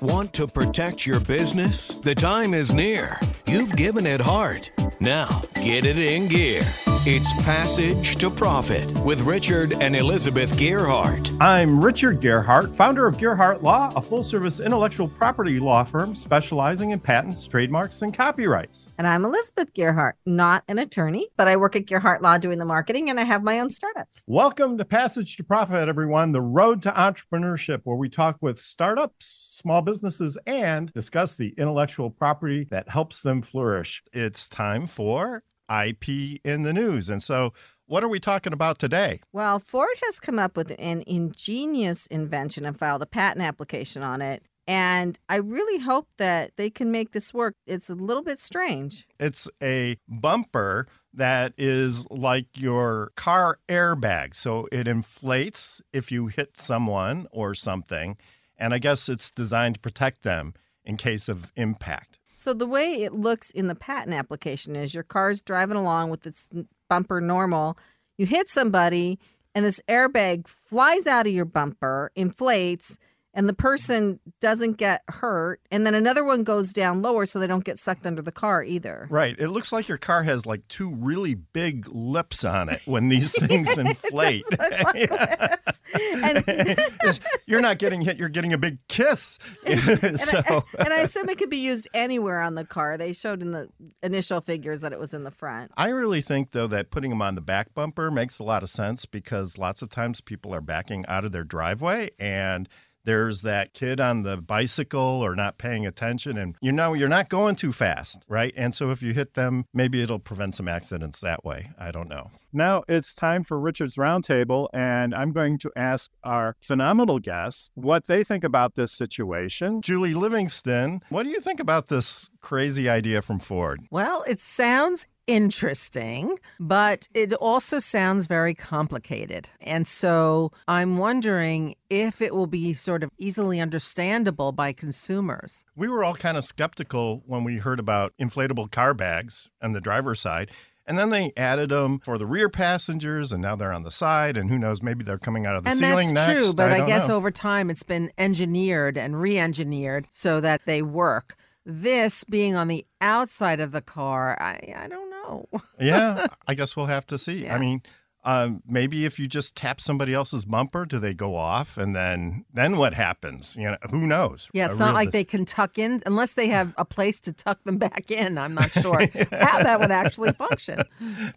Want to protect your business? The time is near. You've given it heart. Now, get it in gear. It's Passage to Profit with Richard and Elizabeth Gearhart. I'm Richard Gearhart, founder of Gearhart Law, a full service intellectual property law firm specializing in patents, trademarks, and copyrights. And I'm Elizabeth Gearhart, not an attorney, but I work at Gearhart Law doing the marketing and I have my own startups. Welcome to Passage to Profit, everyone, the road to entrepreneurship, where we talk with startups, small businesses, and discuss the intellectual property that helps them flourish. It's time for IP in the news. And so, what are we talking about today? Well, Ford has come up with an ingenious invention and filed a patent application on it. And I really hope that they can make this work. It's a little bit strange. It's a bumper that is like your car airbag. So it inflates if you hit someone or something. And I guess it's designed to protect them in case of impact. So the way it looks in the patent application is your car's driving along with its bumper normal. You hit somebody, and this airbag flies out of your bumper, inflates, and the person doesn't get hurt. And then another one goes down lower so they don't get sucked under the car either. Right. It looks like your car has like two really big lips on it when these things inflate. Like. And, you're not getting hit, you're getting a big kiss. so. I, and I assume it could be used anywhere on the car. They showed in the initial figures that it was in the front. I really think, though, that putting them on the back bumper makes a lot of sense because lots of times people are backing out of their driveway and there's that kid on the bicycle or not paying attention and you know you're not going too fast right? And so if you hit them maybe it'll prevent some accidents that way. I don't know. Now it's time for richard's roundtable and i'm going to ask our phenomenal guests what they think about this situation. Julie livingston what do you think about this crazy idea from ford? Well it sounds interesting, but it also sounds very complicated. And so I'm wondering if it will be sort of easily understandable by consumers. We were all kind of skeptical when we heard about inflatable car bags on the driver's side. And then they added them for the rear passengers, and now they're on the side. And who knows, maybe they're coming out of the and ceiling that's next. true, but I, I, guess know. over time it's been engineered and re engineered so that they work. This being on the outside of the car, I, I don't know. yeah, I guess we'll have to see. Yeah. I mean, um, maybe if you just tap somebody else's bumper, do they go off? And then then what happens? You know, who knows? Yeah, it's A not real like dis- they can tuck in unless they have a place to tuck them back in. I'm not sure how that would actually function.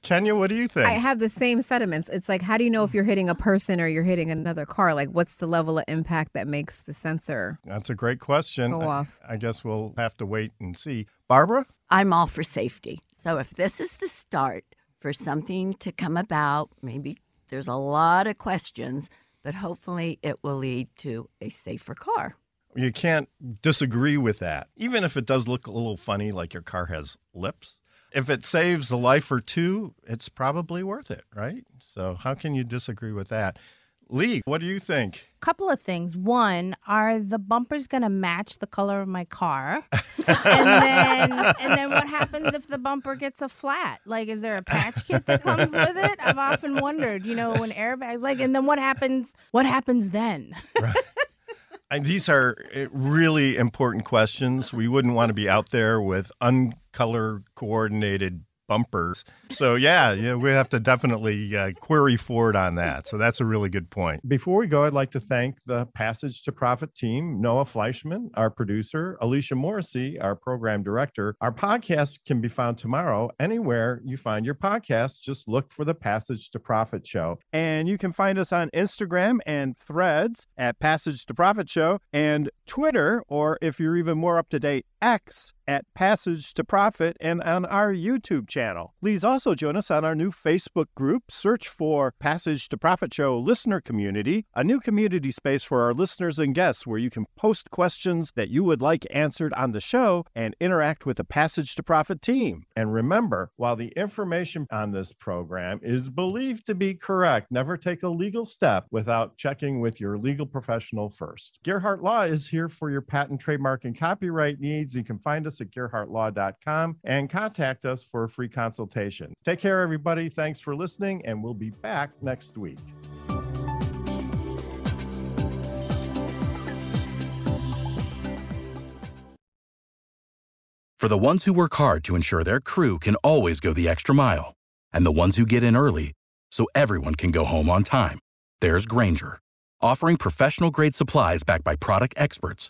Kenya, what do you think? I have the same sentiments. It's like, how do you know if you're hitting a person or you're hitting another car? Like, what's the level of impact that makes the sensor? That's a great question. Go I- off. I guess we'll have to wait and see. Barbara? I'm all for safety. So if this is the start for something to come about, maybe there's a lot of questions, but hopefully it will lead to a safer car. You can't disagree with that. Even if it does look a little funny, like your car has lips. If it saves a life or two, it's probably worth it, right? So, how can you disagree with that? Lee, what do you think? couple of things. One, are the bumpers gonna match the color of my car? and then and then what happens if the bumper gets a flat? Like is there a patch kit that comes with it? I've often wondered, you know, when airbags like and then what happens what happens then? And these are uh, really important questions. We wouldn't want to be out there with uncolor coordinated bumpers. So yeah, yeah, we have to definitely uh, query Ford on that. So that's a really good point. Before we go, I'd like to thank the Passage to Profit team, Noah Fleischman, our producer, Alicia Morrissey, our program director. Our podcast can be found tomorrow anywhere you find your podcast. Just look for the Passage to Profit show. And you can find us on Instagram and threads at Passage to Profit Show and Twitter, or if you're even more up to date, X at Passage to Profit and on our YouTube channel. Please also join us on our new Facebook group. Search for Passage to Profit Show Listener Community, a new community space for our listeners and guests where you can post questions that you would like answered on the show and interact with the Passage to Profit team. And remember, while the information on this program is believed to be correct, never take a legal step without checking with your legal professional first. Gearhart Law is here for your patent, trademark, and copyright needs. You can find us at gearhartlaw.com and contact us for a free consultation. Take care, everybody. Thanks for listening, and we'll be back next week. For the ones who work hard to ensure their crew can always go the extra mile, and the ones who get in early so everyone can go home on time, there's Grainger, offering professional grade supplies backed by product experts